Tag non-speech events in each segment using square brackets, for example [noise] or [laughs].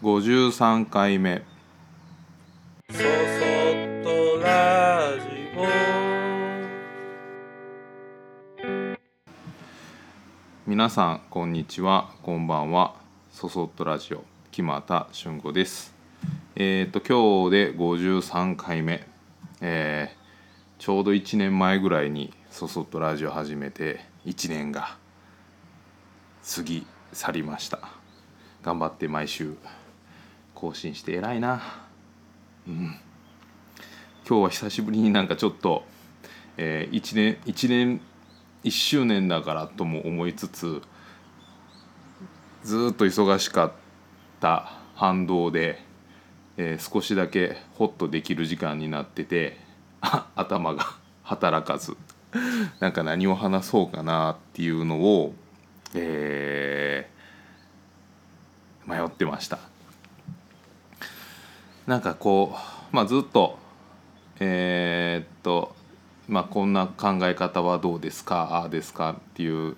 53回目。そそっとラジ皆さんこんにちは。こんばんは。そそっとラジオ。木俣俊吾です。えっ、と今日で53回目。えーちょうど1年前ぐらいにそそっとラジオ始めて1年が過ぎ去りました。頑張って毎週更新して偉いなうん今日は久しぶりになんかちょっと、え1年1年1周年だからとも思いつつずっと忙しかった反動で、えー少しだけホッとできる時間になってて [laughs] 頭が [laughs] 働かずなんか何を話そうかなっていうのを、えー迷ってました。なんかこう、まあ、ずっとえーっとまあこんな考え方はどうですかああですかっていう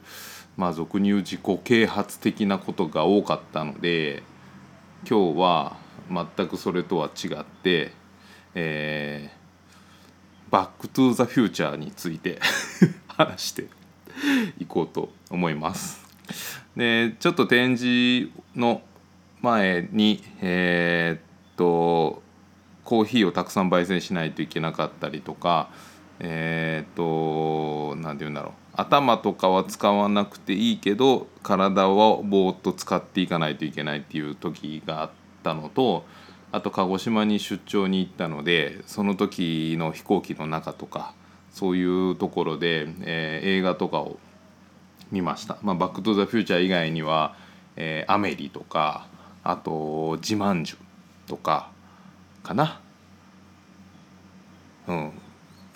まあ俗に言う自己啓発的なことが多かったので今日は全くそれとは違って、えーバック・トゥ・ザ・フューチャーについて [laughs] 話していこうと思います。でちょっと展示の前にえーとコーヒーをたくさん焙煎しないといけなかったりとかえーと何て言うんだろう。頭とかは使わなくていいけど体をぼーっと使っていかないといけないっていう時があったのとあと鹿児島に出張に行ったのでその時の飛行機の中とかそういうところで、えー映画とかを見ました、まあ、バック・トゥ・ザ・フューチャー以外には、えーアメリとかあと「自慢」とかかな。うん。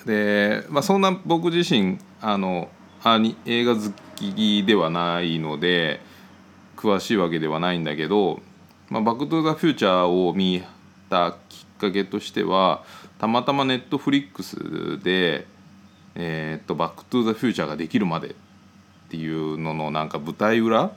で、まあ、そんな僕自身あのアニ映画好きではないので詳しいわけではないんだけど「まあ、バック・トゥ・ザ・フューチャー」を見たきっかけとしてはたまたまネットフリックスで「えーっとバック・トゥ・ザ・フューチャー」ができるまでっていうののなんか舞台裏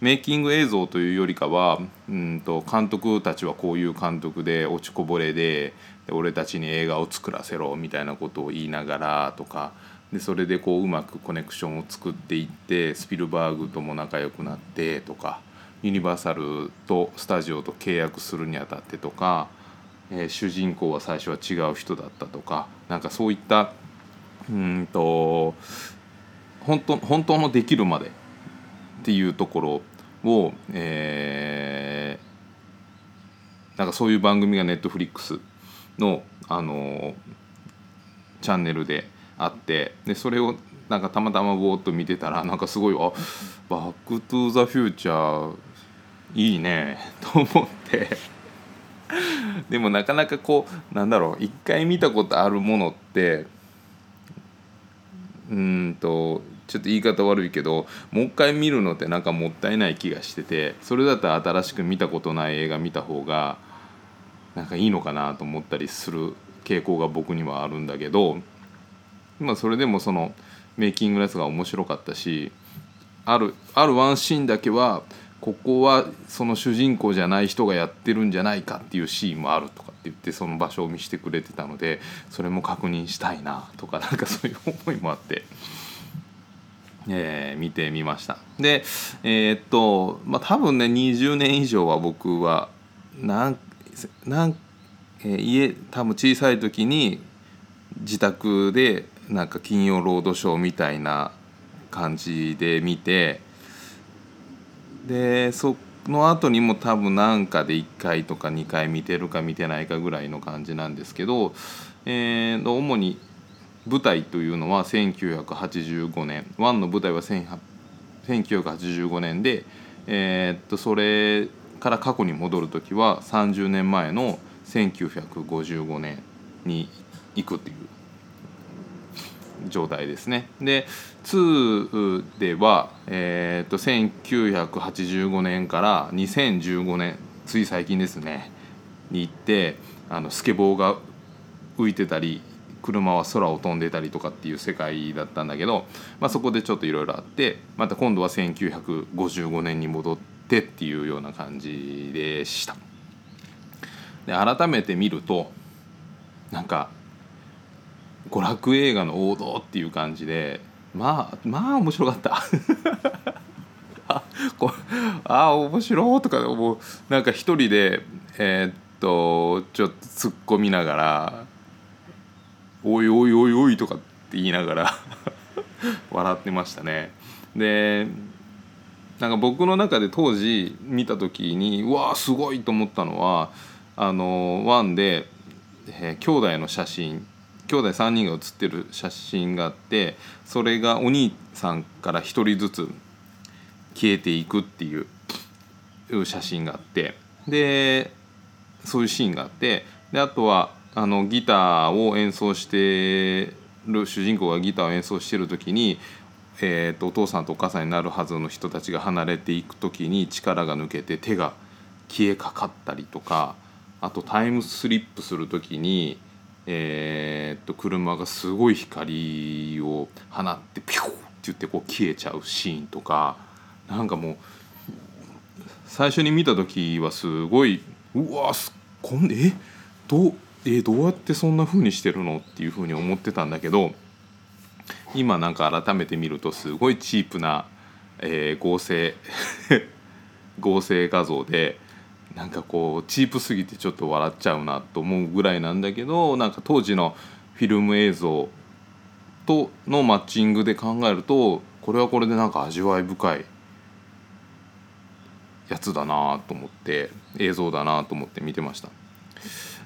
メイキング映像というよりかはうんと監督たちはこういう監督で落ちこぼれで俺たちに映画を作らせろみたいなことを言いながらとかでそれでこううまくコネクションを作っていってスピルバーグとも仲良くなってとかユニバーサルとスタジオと契約するにあたってとか、えー主人公は最初は違う人だったとかなんかそういったうんと本当本当のできるまでっていうところを、えーなんかそういう番組がネットフリックスの、あのチャンネルであってでそれをなんかたまたまぼーっと見てたらなんかすごい「あバック・トゥ・ザ・フューチャーいいね」[laughs] と思って。でもなかなかこうなんだろう一回見たことあるものってうんとちょっと言い方悪いけどもう一回見るのってなんかもったいない気がしててそれだったら新しく見たことない映画見た方がなんかいいのかなと思ったりする傾向が僕にはあるんだけどまあそれでもそのメイキングのやつが面白かったしあるあるワンシーンだけはここはその主人公じゃない人がやってるんじゃないかっていうシーンもあるとかって言ってその場所を見せてくれてたのでそれも確認したいなとかなんかそういう思いもあって。えー見てみました。でえーっとまあ多分ね20年以上は僕はなんなん、えー家多分小さい時に自宅でなんか金曜ロードショーみたいな感じで見てでその後にも多分なんかで1回とか2回見てるか見てないかぐらいの感じなんですけど、えー主に舞台というのは1985年1の舞台は1985年で、えーっとそれから過去に戻る時は30年前の1955年に行くっていう状態ですね。で2では、えー、と1985年から2015年つい最近ですねに行ってあのスケボーが浮いてたり車は空を飛んでたりとかっていう世界だったんだけど、まあ、そこでちょっといろいろあってまた今度は1955年に戻ってっていうような感じでした。で改めて見るとなんか娯楽映画の王道っていう感じでまあまあ面白かった。[laughs] あこあ面白いとか思うなんか一人でえーっとちょっと突っ込みながら「おいおいおいおい」とかって言いながら [laughs] 笑ってましたね。でなんか僕の中で当時見た時にうわーすごいと思ったのはあのワンで、えー兄弟の写真兄弟3人が写ってる写真があってそれがお兄さんから1人ずつ消えていくっていう写真があってでそういうシーンがあってであとはあのギターを演奏してる主人公がギターを演奏してる時に、えー、とお父さんとお母さんになるはずの人たちが離れていく時に力が抜けて手が消えかかったりとかあとタイムスリップする時に、えー、と車がすごい光を放ってピューって言ってこう消えちゃうシーンとかなんかもう最初に見た時はすごいうわすっこんえ？どう？えどうやってそんな風にしてるのっていう風に思ってたんだけど今なんか改めて見るとすごいチープな、えー合成 [laughs] 合成画像でなんかこうチープすぎてちょっと笑っちゃうなと思うぐらいなんだけどなんか当時のフィルム映像とのマッチングで考えるとこれはこれでなんか味わい深いやつだなと思って映像だなと思って見てました。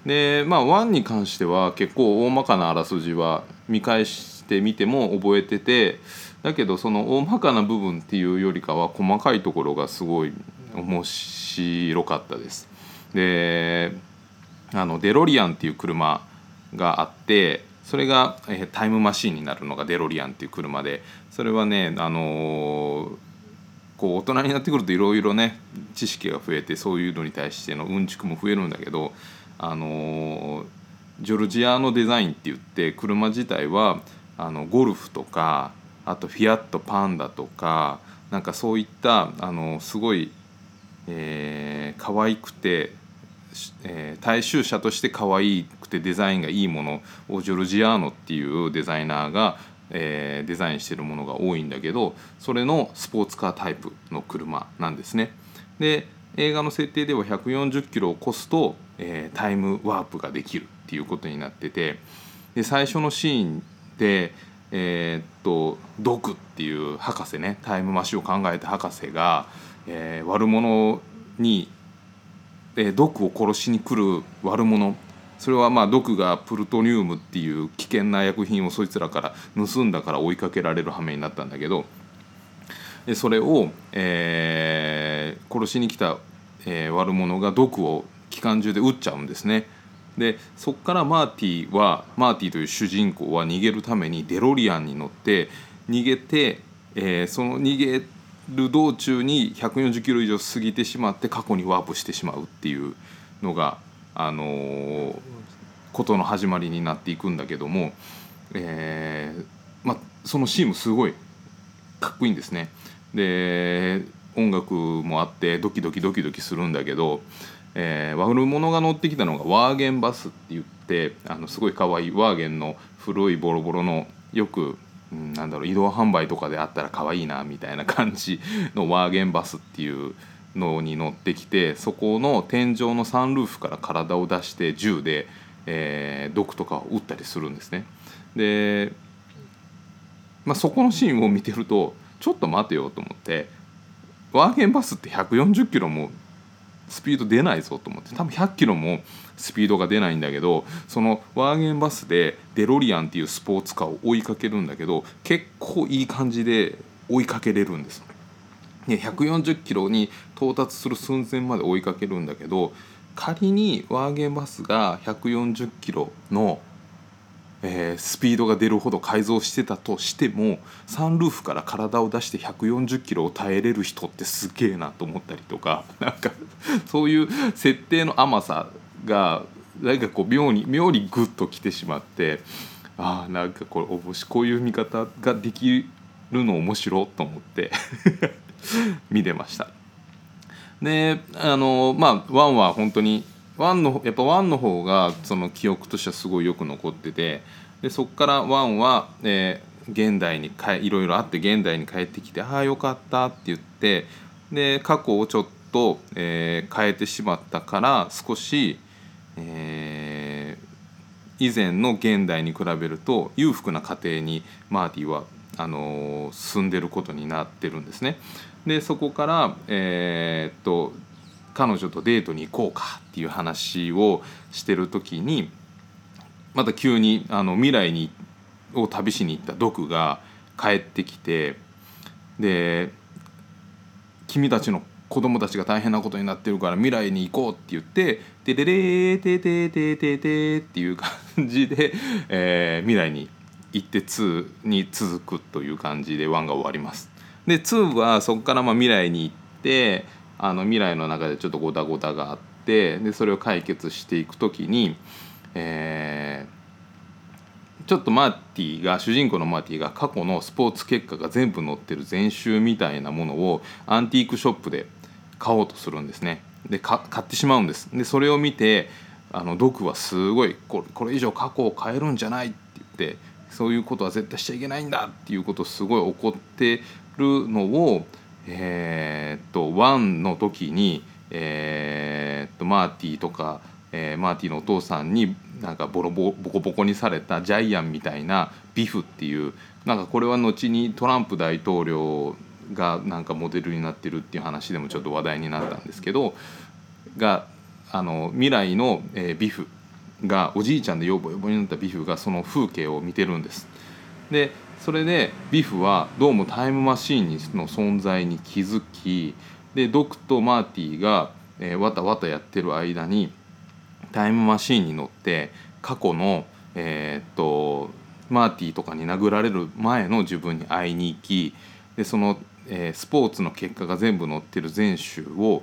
でまあ1に関しては結構大まかなあらすじは見返してみても覚えててだけどその大まかな部分っていうよりかは細かいところがすごい面白かったです。であのデロリアンっていう車があってそれが、えタイムマシーンになるのがデロリアンっていう車でそれはねあのーこう大人になってくるといろいろね知識が増えてそういうのに対してのうんちくも増えるんだけどあのジョルジアのデザインって言って車自体はあのゴルフとかあとフィアットパンダとかなんかそういったあのすごい、えー可愛くて、えー大衆車として可愛くてデザインがいいものをジョルジアーノっていうデザイナーが、えーデザインしてるものが多いんだけどそれのスポーツカータイプの車なんですね。で映画の設定では140キロを超すと、えータイムワープができるっていうことになっててで最初のシーンでえーっとドクっていう博士ねタイムマシンを考えた博士が、えー悪者に、えー毒を殺しに来る悪者。それはまあ毒がプルトニウムっていう危険な薬品をそいつらから盗んだから追いかけられる羽目になったんだけどでそれを、えー殺しに来た、えー悪者が毒を機関銃で撃っちゃうんですね。でそこからマーティーはマーティーという主人公は逃げるためにデロリアンに乗って逃げて、えーその逃げる道中に140キロ以上過ぎてしまって過去にワープしてしまうっていうのが、あのーことの始まりになっていくんだけども、えーま、そのシーンもすごいかっこいいんですね。で音楽もあってドキドキドキドキするんだけど、えー悪者が乗ってきたのがワーゲンバスって言ってあのすごい可愛いワーゲンの古いボロボロのよく、うんなんだろう移動販売とかであったら可愛いなみたいな感じのワーゲンバスっていうのに乗ってきてそこの天井のサンルーフから体を出して銃で、えー毒とかを撃ったりするんですね。でまあ、そこのシーンを見てるとちょっと待てよと思ってワーゲンバスって140キロもスピード出ないぞと思って多分100キロもスピードが出ないんだけどそのワーゲンバスでデロリアンっていうスポーツカーを追いかけるんだけど結構いい感じで追いかけれるんです。ね140キロに到達する寸前まで追いかけるんだけど仮にワーゲンバスが140キロのえースピードが出るほど改造してたとしてもサンルーフから体を出して140キロを耐えれる人ってすげえなと思ったりとか [laughs] なんかそういう設定の甘さがなんかこう妙に妙にグッときてしまってああんかこれおもしこういう見方ができるの面白いと思って [laughs] 見てました。であのまあワンは本当にワンのやっぱワンの方がその記憶としてはすごいよく残っててでそこからワンは、えー現代にかいろいろあって現代に帰ってきてああよかったって言ってで過去をちょっと、えー変えてしまったから少し、えー以前の現代に比べると裕福な家庭にマーティはあのー住んでることになってるんですね。でそこから、えーっと彼女とデートに行こうかっていう話をしてる時にまた急にあの未来にを旅しに行ったドクが帰ってきてで君たちの子供たちが大変なことになってるから未来に行こうって言って「でれれーててててて」っていう感じで、[laughs] えー未来に行って2に続くという感じで1が終わります。で2はそこからまあ未来に行ってあの未来の中でちょっとゴタゴタがあってでそれを解決していく時に、えーちょっとマーティが主人公のマーティが過去のスポーツ結果が全部載ってる全集みたいなものをアンティークショップで買おうとするんですね。で買ってしまうんです。でそれを見てあのドクはすごいこれこれ以上過去を変えるんじゃないって言ってそういうことは絶対しちゃいけないんだっていうことすごい怒ってるのをえーっとワンの時に、えーっとマーティーとか、えーマーティのお父さんになんかボロボボコボコにされたジャイアンみたいなビフっていうなんかこれは後にトランプ大統領がなんかモデルになってるっていう話でもちょっと話題になったんですけどがあの未来の、えービフがおじいちゃんでヨボヨボになったビフがその風景を見てるんです。でそれでビフはどうもタイムマシーンの存在に気づきでドクとマーティが、えーわたわたやってる間にタイムマシーンに乗って過去の、えーっとマーティとかに殴られる前の自分に会いに行きでその、えースポーツの結果が全部載ってる全集を、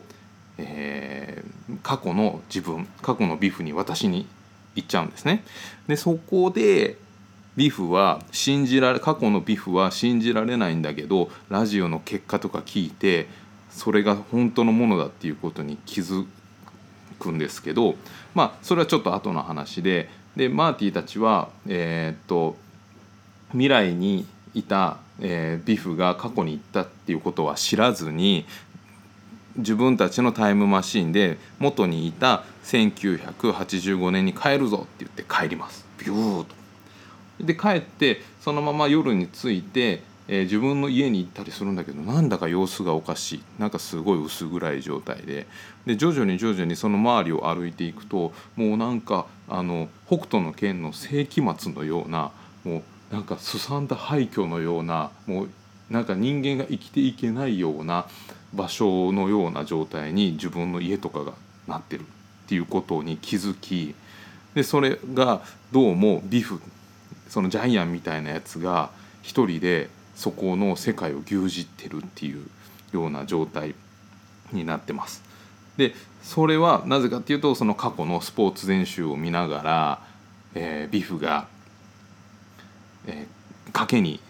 えー過去の自分過去のビフに渡しに行っちゃうんですね。でそこでビフは信じられ過去のビフは信じられないんだけどラジオの結果とか聞いてそれが本当のものだっていうことに気づくんですけどまあそれはちょっと後の話ででマーティーたちはえーっと未来にいた、えービフが過去に行ったっていうことは知らずに自分たちのタイムマシンで元にいた1985年に帰るぞって言って帰りますビューッと。で帰ってそのまま夜に着いて、えー自分の家に行ったりするんだけどなんだか様子がおかしい。なんかすごい薄暗い状態で。で徐々に徐々にその周りを歩いていくともうなんかあの北斗の拳の世紀末のようなもうなんかすさんだ廃墟のようなもうなんか人間が生きていけないような場所のような状態に自分の家とかがなってるっていうことに気づきでそれがどうもビフそのジャイアンみたいなやつが一人でそこの世界を牛耳ってるっていうような状態になってます。でそれはなぜかっていうとその過去のスポーツ練習を見ながら、えービフが、えー賭けに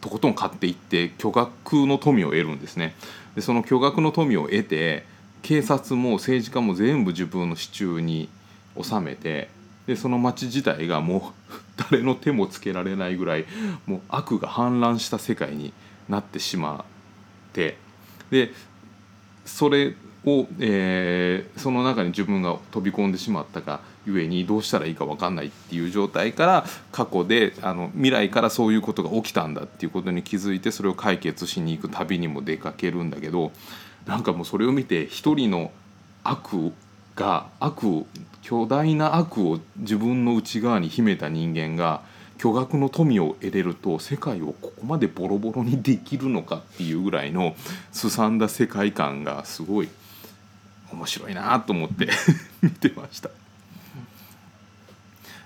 とことん買っていって巨額の富を得るんですね。でその巨額の富を得て警察も政治家も全部自分の手中に収めてでその町自体がもう誰の手もつけられないぐらいもう悪が氾濫した世界になってしまってでそれを、えーその中に自分が飛び込んでしまったがゆえにどうしたらいいか分かんないっていう状態から過去であの未来からそういうことが起きたんだっていうことに気づいてそれを解決しに行く旅にも出かけるんだけどなんかもうそれを見て一人の悪が悪巨大な悪を自分の内側に秘めた人間が巨額の富を得れると世界をここまでボロボロにできるのかっていうぐらいのすさんだ世界観がすごい面白いなと思って [laughs] 見てました。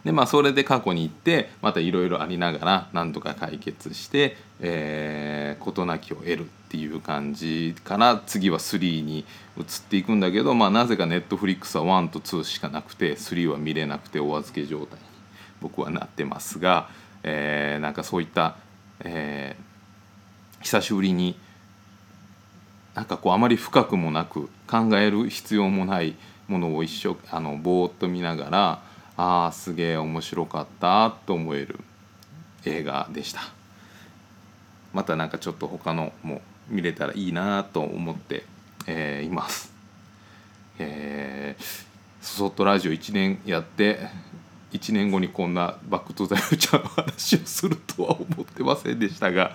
でまあそれで過去に行ってまたいろいろありながらなんとか解決してえー事なきを得るっていう感じから次は3に移っていくんだけど、まあ、なぜかネットフリックスは1と2しかなくて3は見れなくてお預け状態に僕はなってますが、えーなんかそういった、えー久しぶりになんかこうあまり深くもなく考える必要もないものを一生あのぼーっと見ながらあーすげえ面白かったと思える映画でしたまたなんかちょっと他のも見れたらいいなと思って、えーいますえー、そそっとラジオ1年やって1年後にこんな「バック・トゥ・ザ・フューチャー」の話をするとは思ってませんでしたが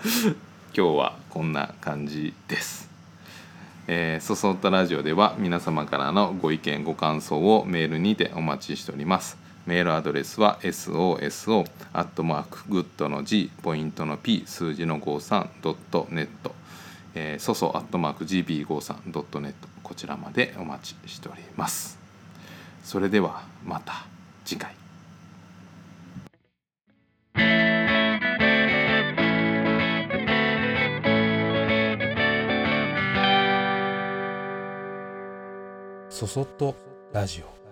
今日はこんな感じです。えー、そそっとラジオでは皆様からのご意見ご感想をメールにてお待ちしております。メールアドレスは soso アットマークグッドの G ポイントの P 数字の53ドットネットえー、そそアットマーク GB53 ドットネットこちらまでお待ちしております。それではまた次回。そそっとラジオ